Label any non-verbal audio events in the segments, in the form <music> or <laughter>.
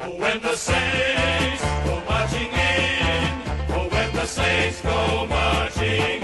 Oh, when the Saints go marching in. Oh, when the Saints go marching in.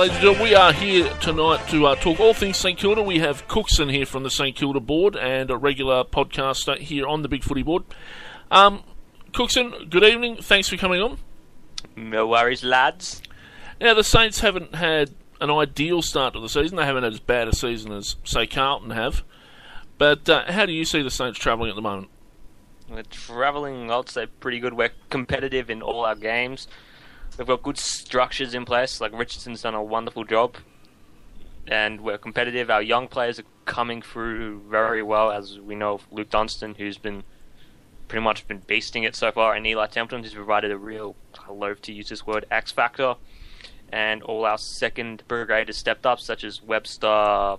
Ladies and gentlemen, we are here tonight to uh, talk all things St Kilda. We have Cookson here from the St Kilda board and a regular podcaster here on the Big Footy board. Um, Cookson, good evening. Thanks for coming on. No worries, lads. Now, the Saints haven't had an ideal start to the season. They haven't had as bad a season as, say, Carlton have. But uh, how do you see the Saints travelling at the moment? We're travelling, I'd say, pretty good. We're competitive in all our games. We've got good structures in place. Like Richardson's done a wonderful job, and we're competitive. Our young players are coming through very well, as we know Luke Dunstan, who's been pretty much been beasting it so far, and Eli Templeton, who's provided a real, I loathe to use this word, X factor. And all our second brigade has stepped up, such as Webster, uh,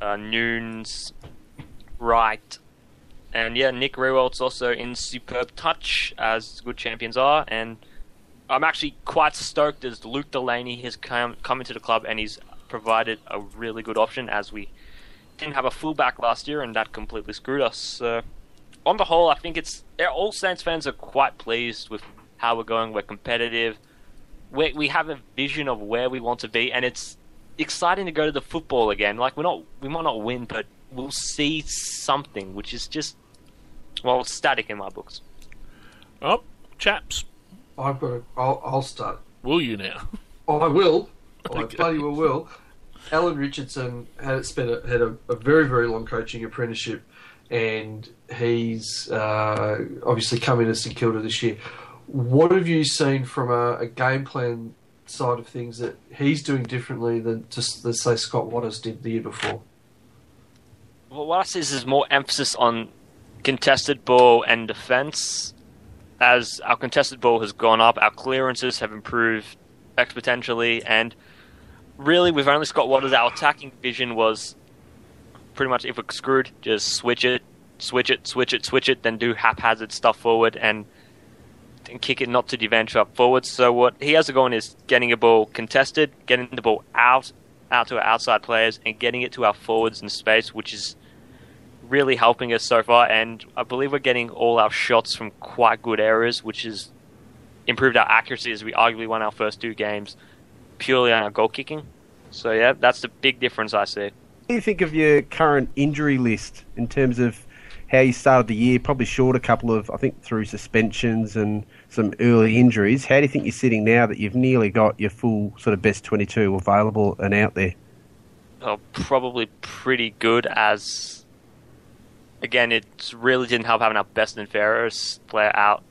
Newnes, Wright, and yeah, Nick Riewoldt's also in superb touch, as good champions are. And I'm actually quite stoked as Luke Delaney has come, come into the club and he's provided a really good option, as we didn't have a fullback last year and that completely screwed us. So, on the whole, I think it's all Saints fans are quite pleased with how we're going. We're competitive. We we have a vision of where we want to be, and it's exciting to go to the football again. Like we're not, we might not win, but we'll see something, which is just well, static in my books. Oh, chaps, I've got. A, I'll, I'll start. will you now? <laughs> Oh, I will. <laughs> Oh, Okay. I bloody well will. Alan Richardson had spent a, had a, a very very long coaching apprenticeship, and he's uh, obviously come in as St Kilda this year. What have you seen from a, a game plan side of things that he's doing differently than just let's say Scott Watters did the year before? Well, what I see is there's more emphasis on contested ball and defense. As our contested ball has gone up, our clearances have improved exponentially, and really, we've only Scott Watters. Our attacking vision was pretty much if we're screwed, just switch it, switch it, switch it, switch it, then do haphazard stuff forward and and kick it not to the venture up forward. So what he has to go on is getting a ball contested, getting the ball out out to our outside players, and getting it to our forwards in space, which is really helping us so far. And I believe we're getting all our shots from quite good areas, which has improved our accuracy as we arguably won our first two games purely on our goal kicking. So yeah, that's the big difference I see. What do you think of your current injury list in terms of how you started the year? Probably short a couple of, I think, through suspensions and some early injuries. How do you think you're sitting now that you've nearly got your full sort of best 22 available and out there? uh, probably pretty good as again it really didn't help having our best and fairest player out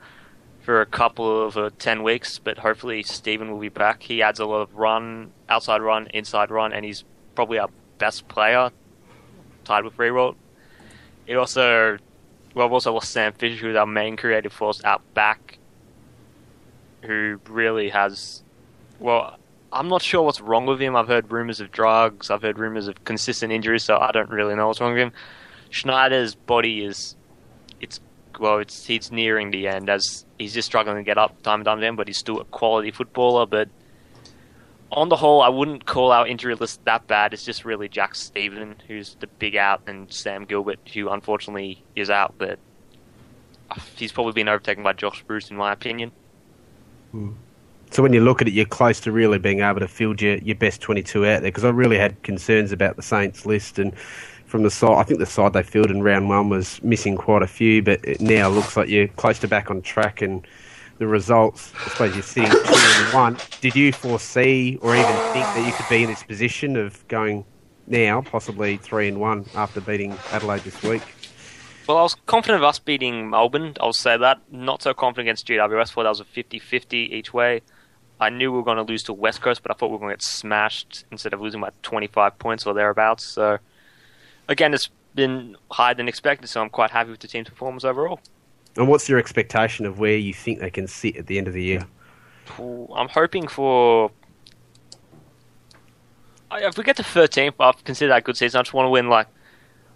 for a couple of uh, 10 weeks but hopefully Steven will be back he adds a lot of run outside run inside run and he's probably our best player tied with Riewoldt it also well, also lost Sam Fisher who's our main creative force out back who really has well I'm not sure what's wrong with him. I've heard rumors of drugs. I've heard rumors of consistent injuries, so I don't really know what's wrong with him. Schneider's body is, it's well, it's he's nearing the end as he's just struggling to get up time and time again, but he's still a quality footballer. But on the whole, I wouldn't call our injury list that bad. It's just really Jack Steven who's the big out, and Sam Gilbert who unfortunately is out, but he's probably been overtaken by Josh Bruce in my opinion. Hmm. So when you look at it, you're close to really being able to field your, your best 22 out there because I really had concerns about the Saints list and from the side, I think the side they fielded in round one was missing quite a few, but it now looks like you're close to back on track and the results, I suppose you're sitting two and one. Did you foresee or even think that you could be in this position of going now, possibly three and one after beating Adelaide this week? Well, I was confident of us beating Melbourne. I'll say that. Not so confident against GWS. Thought that was a 50-50 each way. I knew we were going to lose to West Coast, but I thought we were going to get smashed instead of losing by 25 points or thereabouts. So, again, it's been higher than expected, so I'm quite happy with the team's performance overall. And what's your expectation of where you think they can sit at the end of the year? I'm hoping for. If we get to 13th, I consider that a good season. I just want to win like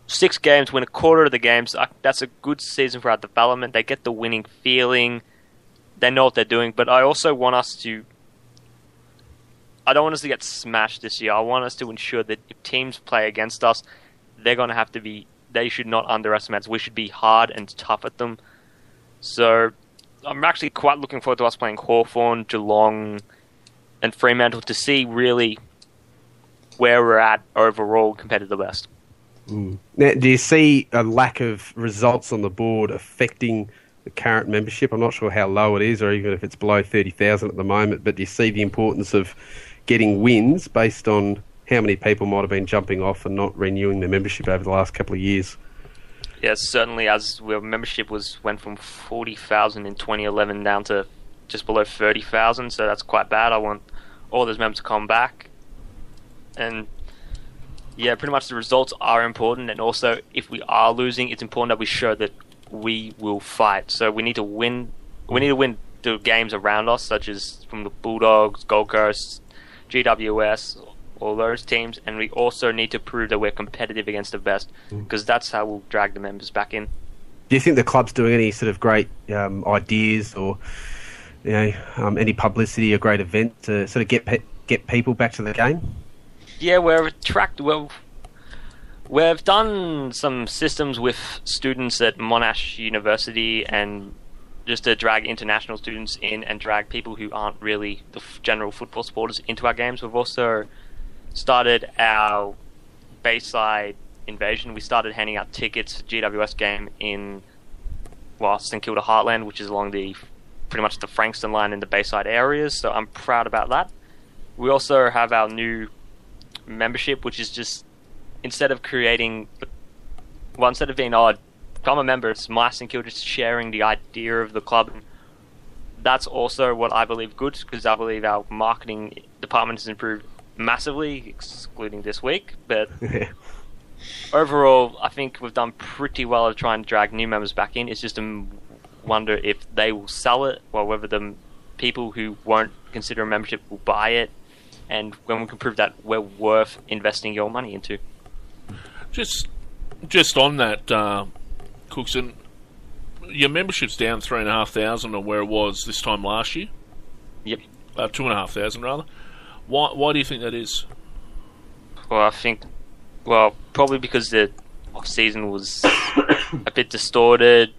six games, win a quarter of the games. That's a good season for our development. They get the winning feeling. They know what they're doing. But I also want us to. I don't want us to get smashed this year. I want us to ensure that if teams play against us, they're going to have to be. They should not underestimate us. We should be hard and tough at them. So I'm actually quite looking forward to us playing Hawthorn, Geelong, and Fremantle to see really where we're at overall compared to the West. Mm. Now, do you see a lack of results on the board affecting the current membership? I'm not sure how low it is, or even if it's below thirty thousand at the moment. But do you see the importance of getting wins based on how many people might have been jumping off and not renewing their membership over the last couple of years? Yes, certainly as our membership was went from 40,000 in 2011 down to just below 30,000, so that's quite bad. I want all those members to come back. And yeah, pretty much the results are important, and also if we are losing, it's important that we show that we will fight. So we need to win. We need to win the games around us, such as from the Bulldogs, Gold Coast, GWS, all those teams, and we also need to prove that we're competitive against the best, because that's how we'll drag the members back in. Do you think the club's doing any sort of great um, ideas or you know um, any publicity or great event to sort of get pe- get people back to the game? Yeah, we're attract. Well, we've done some systems with students at Monash University and just to drag international students in and drag people who aren't really the f- general football supporters into our games. We've also started our Bayside invasion. We started handing out tickets for GWS game in well St Kilda Heartland, which is along the pretty much the Frankston line in the Bayside areas. So I'm proud about that. We also have our new membership, which is just instead of creating, well, instead of being oh, become a member, it's my St Kilda just sharing the idea of the club. That's also what I believe good because I believe our marketing department has improved massively, excluding this week. But <laughs> overall, I think we've done pretty well at trying to drag new members back in. It's just a m- wonder if they will sell it or whether the people who won't consider a membership will buy it. And when we can prove that we're worth investing your money into. Just, just on that, uh, Cookson, your membership's down three and a half thousand on where it was this time last year. Yep. Uh, two and a half thousand rather. Why? Why do you think that is? Well, I think, well, probably because the off season was <coughs> a bit distorted.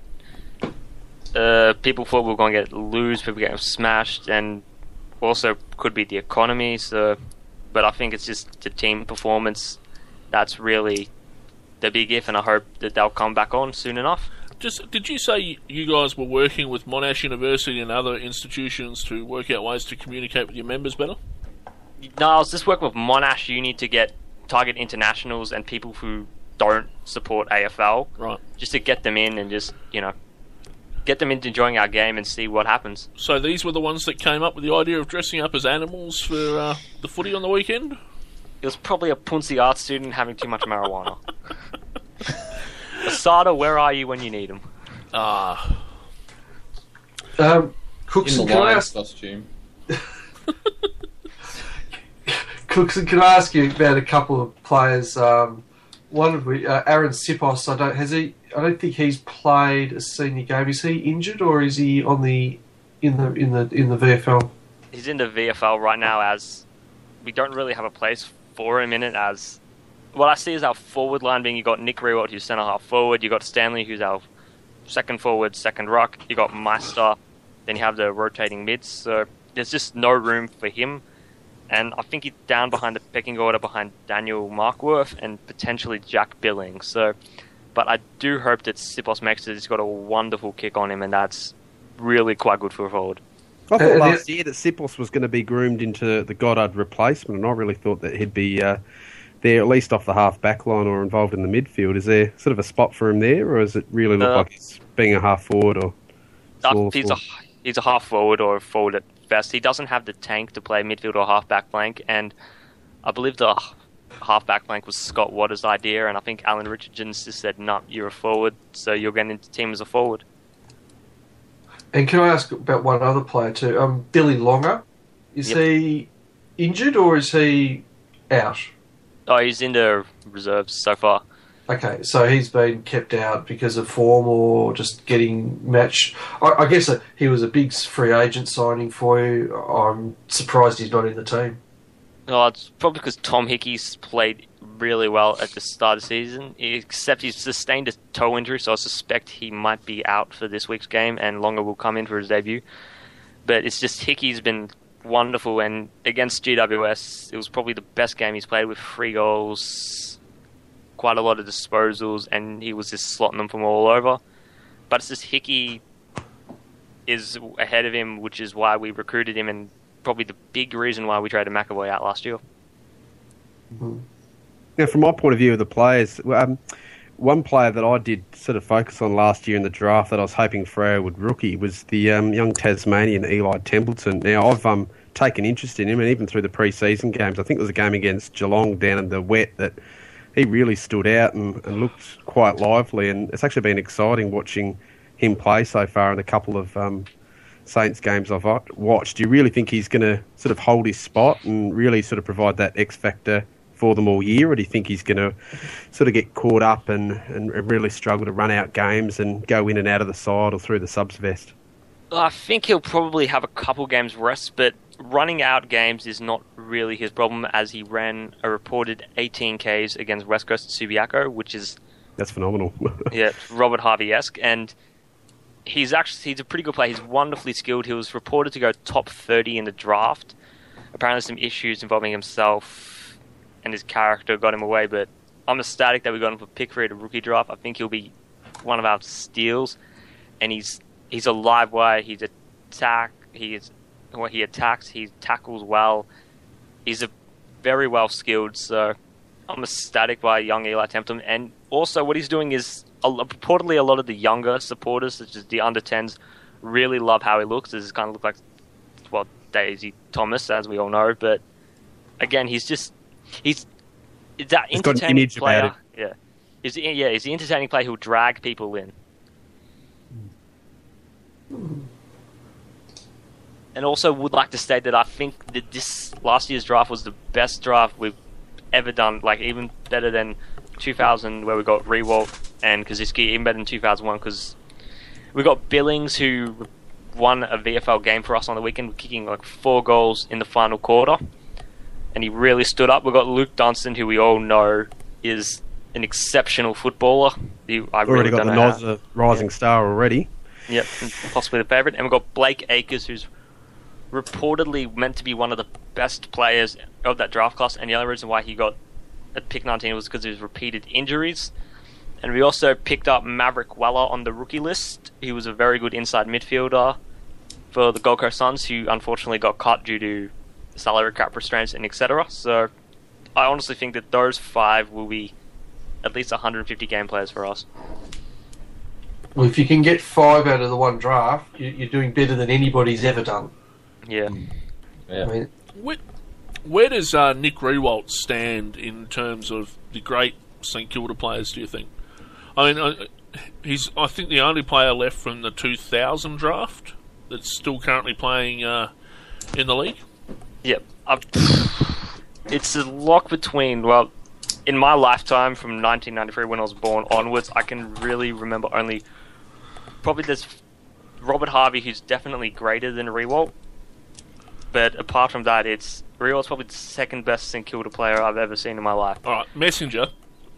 Uh, people thought we were going to get lose, people getting smashed, and also could be the economy. So, but I think it's just the team performance that's really the big if, and I hope that they'll come back on soon enough. Just did you say you guys were working with Monash University and other institutions to work out ways to communicate with your members better? No, I was just working with Monash Uni to get target internationals and people who don't support AFL, Right. just to get them in and just you know get them into enjoying our game and see what happens. So these were the ones that came up with the idea of dressing up as animals for uh, the footy on the weekend. It was probably a Punzi art student having too much marijuana. Asada, where are you when you need him? Ah, Um, In Cookson, the can I ask? costume. <laughs> Can I ask you about a couple of players? Um, one of which, uh, Aaron Siposs. I don't has he. I don't think he's played a senior game. Is he injured or is he on the in the in the in the VFL? He's in the VFL right now as we don't really have a place for him in it as what I see is our forward line being you got Nick Riewoldt who's centre half forward, you got Stanley who's our second forward, second rock, you got Meister, then you have the rotating mids, so there's just no room for him. And I think he's down behind the pecking order behind Daniel Markworth and potentially Jack Billings. So but I do hope that Siposs makes it. He's got a wonderful kick on him and that's really quite good for a forward. I thought Uh, last year that Siposs was going to be groomed into the Goddard replacement, and I really thought that he'd be uh, there at least off the half back line or involved in the midfield. Is there sort of a spot for him there, or does it really look Uh, like he's being a half forward or Uh, small he's a forward? he's a half forward or a forward at best. He doesn't have the tank to play midfield or half back flank, and I believe the half back flank was Scott Watters' idea, and I think Alan Richardson just said, "No, you're a forward, so you're getting into the team as a forward." And can I ask about one other player too? Um, Billy Longer, is Yep. he injured or is he out? Oh, he's in the reserves so far. Okay, so he's been kept out because of form or just getting match. I, I guess uh he was a big free agent signing for you. I'm surprised he's not in the team. Oh, it's probably because Tom Hickey's played really well at the start of the season, except he's sustained a toe injury, so I suspect he might be out for this week's game, and Longer will come in for his debut. But it's just Hickey's been wonderful, and against GWS, it was probably the best game he's played with three goals, quite a lot of disposals, and he was just slotting them from all over. But it's just Hickey is ahead of him, which is why we recruited him, and probably the big reason why we traded McEvoy out last year. Now, from my point of view of the players, um, one player that I did sort of focus on last year in the draft that I was hoping Freo would rookie was the um, young Tasmanian Eli Templeton. Now, I've um, taken interest in him, and even through the pre-season games, I think it was a game against Geelong down in the wet that he really stood out and, and looked quite lively. And it's actually been exciting watching him play so far in a couple of um, Saints games I've wa- watched. Do you really think he's going to sort of hold his spot and really sort of provide that X factor for them all year, or do you think he's going to sort of get caught up and, and really struggle to run out games and go in and out of the side or through the subs vest? I think he'll probably have a couple games rest, but running out games is not really his problem, as he ran a reported 18 Ks against West Coast Subiaco, which is That's phenomenal. <laughs> yeah Robert Harvey esque, and he's actually he's a pretty good player. He's wonderfully skilled. He was reported to go top 30 in the draft. Apparently, some issues involving himself and his character got him away, but I'm ecstatic that we got him for pick three at a rookie draft. I think he'll be one of our steals, and he's he's a live wire. He's attack. He is well, he attacks. He tackles well. He's a very well skilled. So I'm ecstatic by young Eli Templeton, and also what he's doing is a, purportedly a lot of the younger supporters, such as the under 10s, really love how he looks. This kind of look like well Daisy Thomas, as we all know, but again, he's just he's is that He's got an entertaining image player. about Yeah, is he, yeah, he's the entertaining player who'll drag people in. Hmm. And also would like to state that I think that this last year's draft was the best draft we've ever done. Like even better than 2000, where we got Riewoldt and Koschitzke, even better than 2001 because we got Billings who won a VFL game for us on the weekend, kicking like four goals in the final quarter, and he really stood up. We got Luke Dunstan, who we all know is an exceptional footballer. He, I Already really got the know how- Nos a rising star already. Yep, possibly the favourite. And we've got Blake Acres, who's reportedly meant to be one of the best players of that draft class. And the only reason why he got at pick 19 was because of his repeated injuries. And we also picked up Maverick Weller on the rookie list. He was a very good inside midfielder for the Gold Coast Suns, who unfortunately got cut due to salary cap restraints and etc. So I honestly think that those five will be at least 150 game players for us. Well, if you can get five out of the one draft, you- you're doing better than anybody's ever done. Yeah. I mean, Where, where does uh, Nick Riewoldt stand in terms of the great St Kilda players? Do you think? I mean, uh, he's I think the only player left from the 2000 draft that's still currently playing uh, in the league. Yep. I've, it's a lock between, well, in my lifetime from 1993 when I was born onwards, I can really remember only. Probably there's Robert Harvey, who's definitely greater than Riewoldt. But apart from that, it's Riewoldt's probably the second best St Kilda player I've ever seen in my life. All right, Messenger,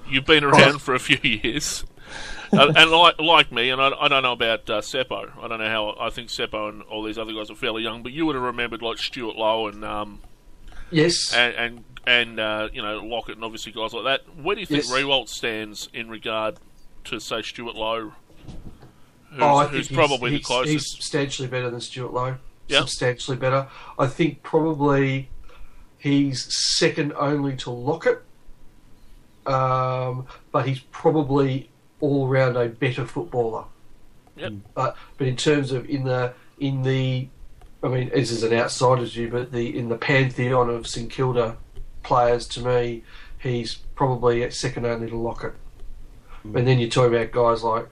you've been around for a few <laughs> years, uh, and like, like me, and I, I don't know about uh, Seppo. I don't know how. I think Seppo and all these other guys are fairly young, but you would have remembered like Stewart Loewe and um, yes. and and, and uh, you know Lockett and obviously guys like that. Where do you think Yes. Riewoldt stands in regard to say Stewart Loewe, who's, oh, I who's he's- probably he's, the closest? He's substantially better than Stewart Loewe. Yep. Substantially better. I think probably he's second only to Lockett, um, but he's probably all round a better footballer. Yep. But but in terms of in the in the, I mean, this is an outsider's view, but the in the pantheon of St Kilda players, to me, he's probably second only to Lockett. Mm. And then you talk about guys like,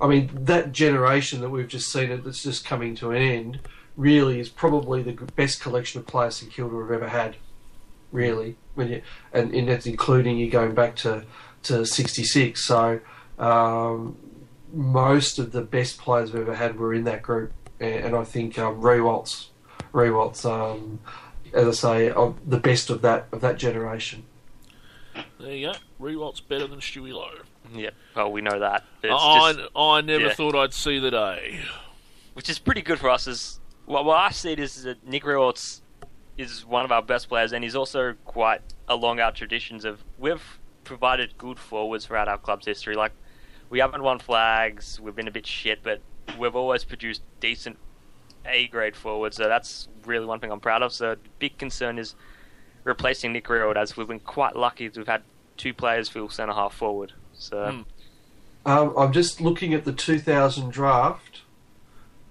I mean, that generation that we've just seen it that's just coming to an end really is probably the best collection of players St Kilda have ever had. Really, when you, and, and that's including you going back to to '66. So um, most of the best players we've ever had were in that group, and, and I think um, Riewoldt's Riewoldt's, um, as I say, of the best of that of that generation. There you go. Riewoldt's better than Stewie Loewe. Yep. Well, we know that. It's I, just- I never yeah. thought I'd see the day. which is pretty good for us. Is what I see is that Nick Rewaltz is one of our best players, and he's also quite along our traditions of we've provided good forwards throughout our club's history. Like we haven't won flags, we've been a bit shit, but we've always produced decent A grade forwards. So that's really one thing I'm proud of. So the big concern is replacing Nick Riewoldt, as we've been quite lucky. We've had two players fill centre half forward. So. Hmm. Um, I'm just looking at the 2000 draft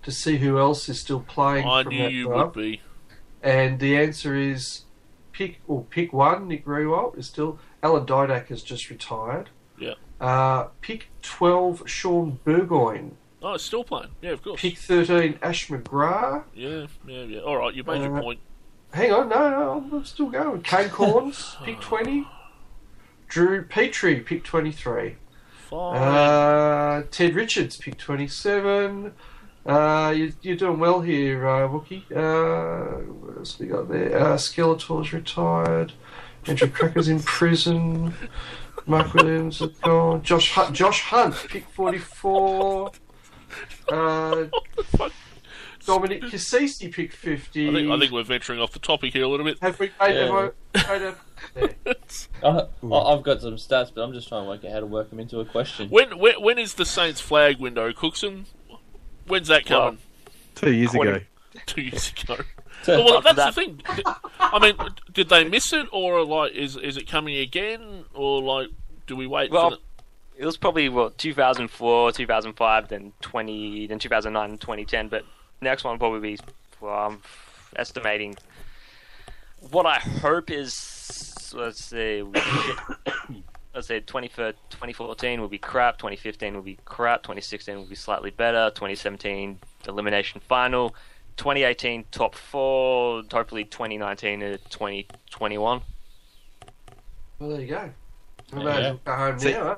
to see who else is still playing I from knew that you draft, would be. and the answer is pick or pick one. Nick Riewoldt is still. Alan Didak has just retired. Yeah. Uh, pick 12, Shaun Burgoyne. Oh, it's still playing. Yeah, of course. Pick 13, Ash McGrath. Yeah, yeah, yeah. All right, you made your Uh, point. Hang on, no, no, I'm- I'm still going. Kane <laughs> Cornes, pick 20. Drew Petrie, pick 23. Fine. Uh, Ted Richards, pick 27. Uh, you, you're doing well here, uh, Wookie. Uh, what else we got there? Uh, Skeletor's retired. Andrew Cracker's in prison. Mark Williams is gone. Josh Hunt, Josh Hunt, pick 44. Uh. Dominic Cassisi, pick 50. I think I think we're venturing off the topic here a little bit. Have we made, Yeah. have I made a, there. <laughs> I, I- I've got some stats, but I'm just trying to work out how to work them into a question. When when, when is the Saints flag window, Cookson? When's that coming? Two years Twenty- ago. Two years ago. <laughs> So- well, that's that- the thing. Did- I mean, did they miss it, or like, is is it coming again, or like, do we wait? Well, for the... it was probably what 2004, 2005, then 20, then 2009, 2010. But next one will probably be, well, I'm estimating. What I hope is, let's see, let's say 20, 2014 will be crap, 2015 will be crap, 2016 will be slightly better, 2017 elimination final, 2018 top four, hopefully 2019 to 2021. Well, there you go. We Yeah. may as well go home See- now, eh?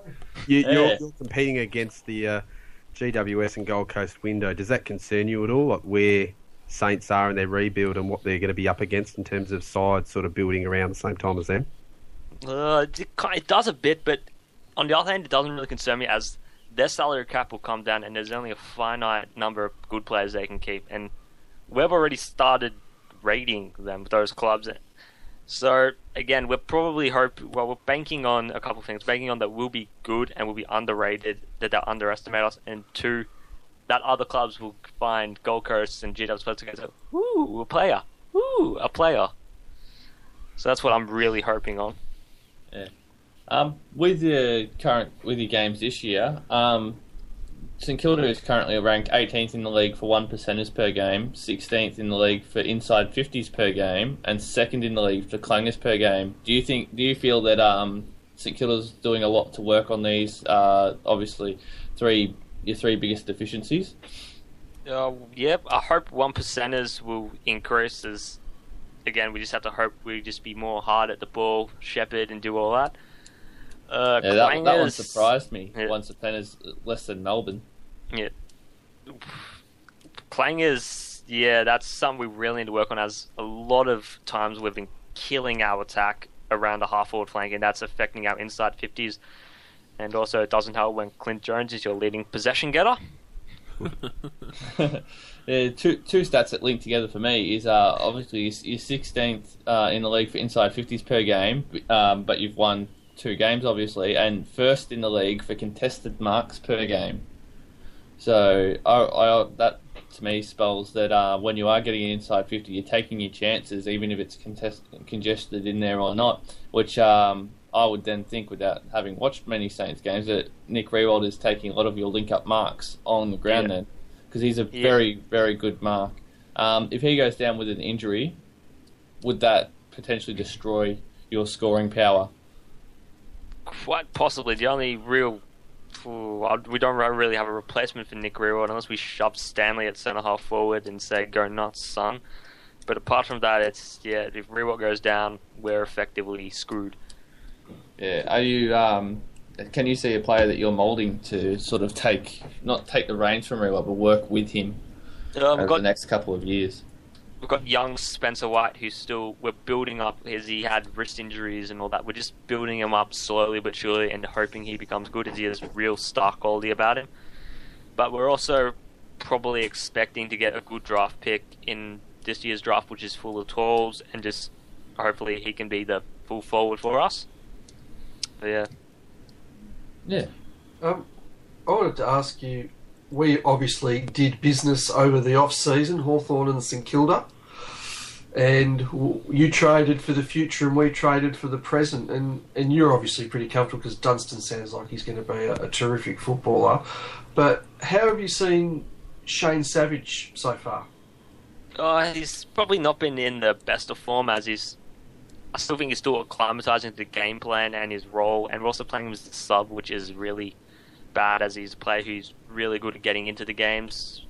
You, you're, Yeah. you're competing against the uh, GWS and Gold Coast window. Does that concern you at all? Like where Saints are in their rebuild and what they're going to be up against in terms of sides sort of building around the same time as them? Uh, it, does a bit, but on the other hand, it doesn't really concern me as their salary cap will come down, and there's only a finite number of good players they can keep, and we've already started rating them those clubs. So again, we're probably hope well, we're banking on a couple of things, banking on that we'll be good and we'll be underrated, that they'll underestimate us, and two, that other clubs will find Gold Coast and GW's players and go, "Ooh, a player, ooh, a player." So that's what I'm really hoping on. Um, with your current with your games this year, um, St Kilda is currently ranked 18th in the league for one percenters per game, 16th in the league for inside 50s per game, and second in the league for clangers per game. Do you think? Do you feel that um, St Kilda's doing a lot to work on these? Uh, obviously, three your three biggest deficiencies. Uh, yep, I hope one percenters will increase. As again, we just have to hope we just be more hard at the ball, shepherd, and do all that. Uh, Yeah, that, that one surprised me. Yeah. One percenters less than Melbourne. Yeah, clangers. Yeah, that's something we really need to work on. As a lot of times we've been killing our attack around the half forward flank, and that's affecting our inside fifties. And also, it doesn't help when Clint Jones is your leading possession getter. <laughs> Two two stats that link together for me is uh, obviously you're- 16th uh, in the league for inside 50s per game, um, but you've won two games obviously, and first in the league for contested marks per game. So I, I, that to me spells that uh, when you are getting an inside 50, you're taking your chances, even if it's contest- congested in there or not. Which um, I would then think, without having watched many Saints games, that Nick Riewoldt is taking a lot of your link-up marks on the ground Yeah. then, because he's a Yeah. very, very good mark. Um, if he goes down with an injury, would that potentially destroy your scoring power? quite possibly the only real Ooh, we don't really have a replacement for Nick Riewoldt unless we shove Stanley at centre half forward and say go nuts, son. But apart from that, it's yeah. If Riewoldt goes down, we're effectively screwed. Yeah. Are you? Um, can you see a player that you're moulding to sort of take not take the reins from Rewa, but work with him Um, over got the next couple of years? we've got young Spencer White who's still we're building up as he had wrist injuries and all that. We're just building him up slowly but surely and hoping he becomes good as he has real star quality about him. But we're also probably expecting to get a good draft pick in this year's draft, which is full of tools and just hopefully he can be the full forward for us. But yeah. Yeah. Um, I wanted to ask you. We obviously did business over the off season, Hawthorn and St Kilda, and you traded for the future, and we traded for the present. And and you're obviously pretty comfortable because Dunstan sounds like he's going to be a, a terrific footballer. But how have you seen Shane Savage so far? Uh, he's probably not been in the best of form as he's. I still think he's still acclimatizing to the game plan and his role, and we're also playing him as the sub, which is really bad as he's a player who's really good at getting into the games.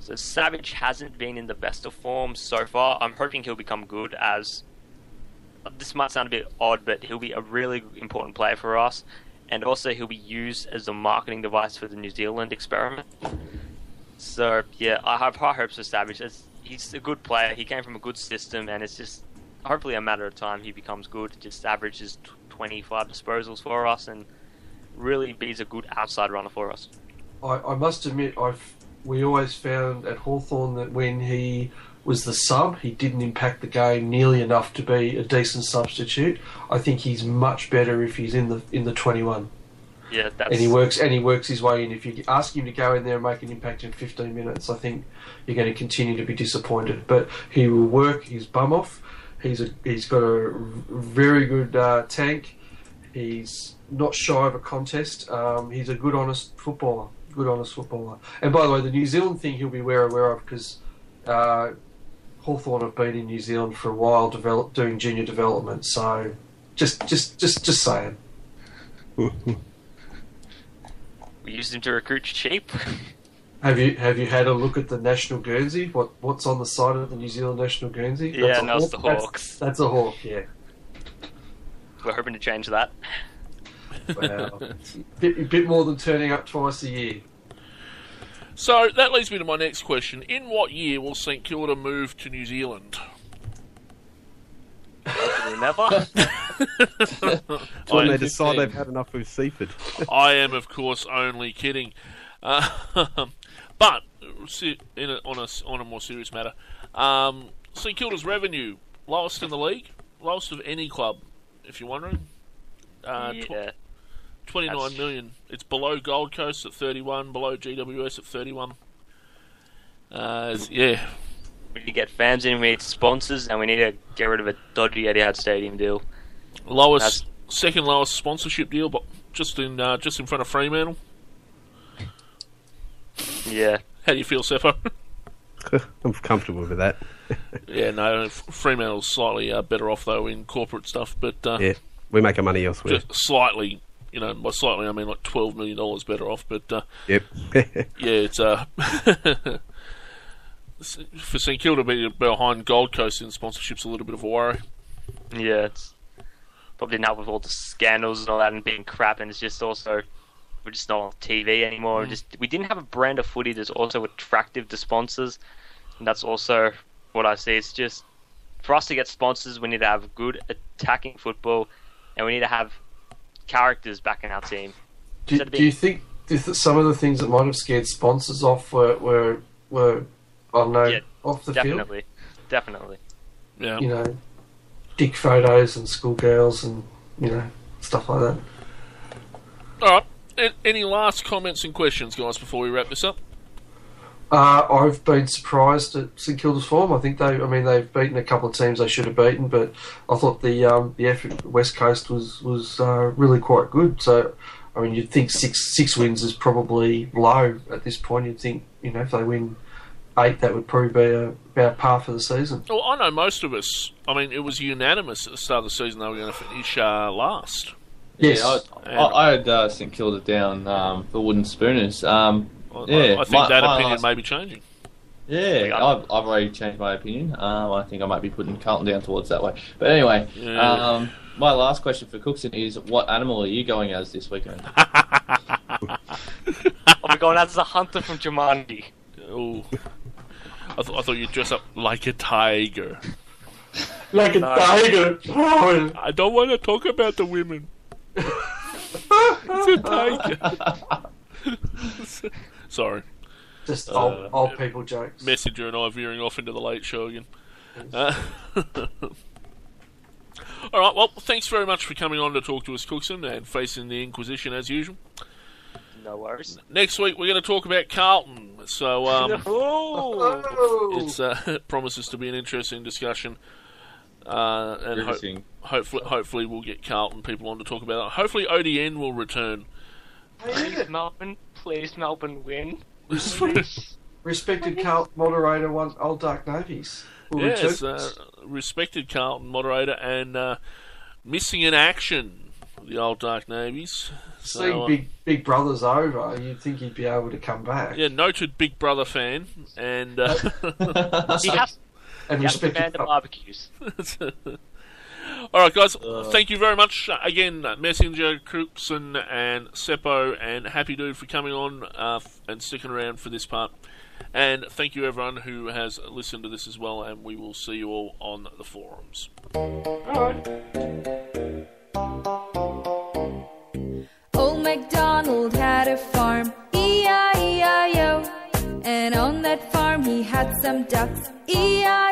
So Savage hasn't been in the best of form so far. I'm hoping he'll become good as. This might sound a bit odd, but he'll be a really important player for us, and also he'll be used as a marketing device for the New Zealand experiment. So yeah, I have high hopes for Savage. It's, he's a good player. He came from a good system, and it's just hopefully a matter of time he becomes good. Just averages t- 25 disposals for us, and really be a good outside runner for us. I, I must admit, I've we always found at Hawthorn that when he was the sub, he didn't impact the game nearly enough to be a decent substitute. I think he's much better if he's in the in the twenty one. Yeah, that's and he works and he works his way in. If you ask him to go in there and make an impact in 15 minutes, I think you're going to continue to be disappointed. But he will work his bum off. He's a he's got a very good uh, tank. He's not shy of a contest. Um, he's a good, honest footballer. Good, honest footballer. And by the way, the New Zealand thing he'll be aware aware of because uh, Hawthorn have been in New Zealand for a while, develop, doing junior development. So just just just just saying. <laughs> we used him to recruit cheap. <laughs> Have you have you had a look at the national Guernsey? What what's on the side of the New Zealand national Guernsey? Yeah, a no, it's hawk? the That's- Hawks. That's, a hawk. Yeah. We're hoping to change that. Wow. bit, bit more than turning up twice a year. So that leads me to my next question. In what year will St Kilda move to New Zealand? Never. <laughs> <laughs> When I- they decide they've had enough of Seaford. I am, of course, only kidding. Uh, <laughs> but in a, on a on a more serious matter, um, St Kilda's revenue lowest in the league, lowest of any club. If you're wondering, uh, yeah. twenty nine That's- million. It's below Gold Coast at thirty one, below GWS at thirty one. Uh, yeah, We need to get fans in, we need sponsors, and we need to get rid of a dodgy Etihad Stadium deal. lowest, second lowest sponsorship deal, but just in uh, just in front of Fremantle. Yeah. How do you feel, Seppo? <laughs> I'm comfortable with that. <laughs> yeah, no, F- Fremantle's slightly uh, better off though in corporate stuff, but uh, Yeah, we make our money elsewhere. just slightly. You know, by slightly I mean like twelve million dollars better off. But uh, Yep. <laughs> yeah, it's uh, for St Kilda to be behind Gold Coast in sponsorships a little bit of a worry. Yeah, it's probably didn't with all the scandals and all that and being crap, and it's just also we're just not on TV anymore. Mm. Just we didn't have a brand of footy that's also attractive to sponsors, and that's also what I see. It's just for us to get sponsors, we need to have good attacking football, and we need to have characters back in our team. Do, Instead of do you think do some of the things that might have scared sponsors off were were, were I don't know Yeah, off the field? Definitely, definitely. Yeah, You know, dick photos and schoolgirls and you know stuff like that. all right. Any last comments and questions, guys, before we wrap this up? Uh, I've been surprised at St Kilda's form. I think they, I mean, they've beaten a couple of teams they should have beaten, but I thought the um, the effort West Coast was was uh, really quite good. So, I mean, you'd think six six wins is probably low at this point. You'd think, you know, if they win eight, that would probably be a, about par for the season. Well, I know most of us. I mean, it was unanimous at the start of the season they were going to finish uh, last. Yes. Yeah, I, I, I had uh, St Kilda down um, for wooden spooners. Um, I, yeah, I think my- that my opinion last- may be changing. Yeah, I've, I've already changed my opinion. Um, I think I might be putting Carlton down towards that way. But anyway, Yeah. um, my last question for Cookson is: What animal are you going as this weekend? <laughs> I'll be going out as a hunter from Jumanji. Oh, I, th- I thought you'd dress up like a tiger. Like a No. tiger. I don't want to talk about the women. It's a tiger. Sorry, Just old, Uh, old people jokes. Messenger and I veering off into the late show again. Uh, <laughs> all right, well, thanks very much for coming on to talk to us, Cookson, and facing the Inquisition as usual. No worries. Next week we're going to talk about Carlton. So um, <laughs> it's uh, it <laughs> promises to be an interesting discussion. Uh, and ho- hopefully, hopefully we'll get Carlton people on to talk about it. Hopefully ODN will return. please Melbourne, please Melbourne win. <laughs> Respected Carlton moderator, one old Dark Navies. yes, uh, respected Carlton moderator and uh, missing in action, the old Dark Navies. So, Seeing uh, Big Big Brother's over, you'd think he'd be able to come back. yeah, noted Big Brother fan, and uh, <laughs> <laughs> He has, and he has to respected ban the barbecues. <laughs> all right, guys, thank you very much Uh, again, uh, Messenger, Cookson, and Seppo, and Happy Dude for coming on uh, and sticking around for this part. And thank you everyone who has listened to this as well, and we will see you all on the forums. Old MacDonald had a farm, E E-I-E-I-O. And on that farm he had some ducks, E E-I-E-I-O.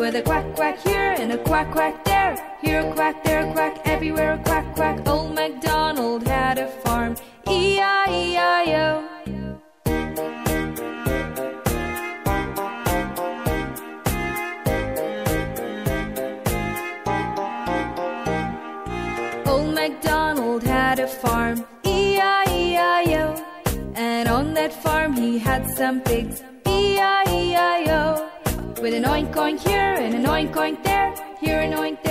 With a quack quack here and a quack quack there, here a quack, there a quack, everywhere a quack quack. Old MacDonald had a farm, E E-I-E-I-O. Old MacDonald had a farm, E-I-E-I-O. And on that farm he had some pigs, E-I-E-I-O. With an oink oink here and an oink oink there, here an oink there.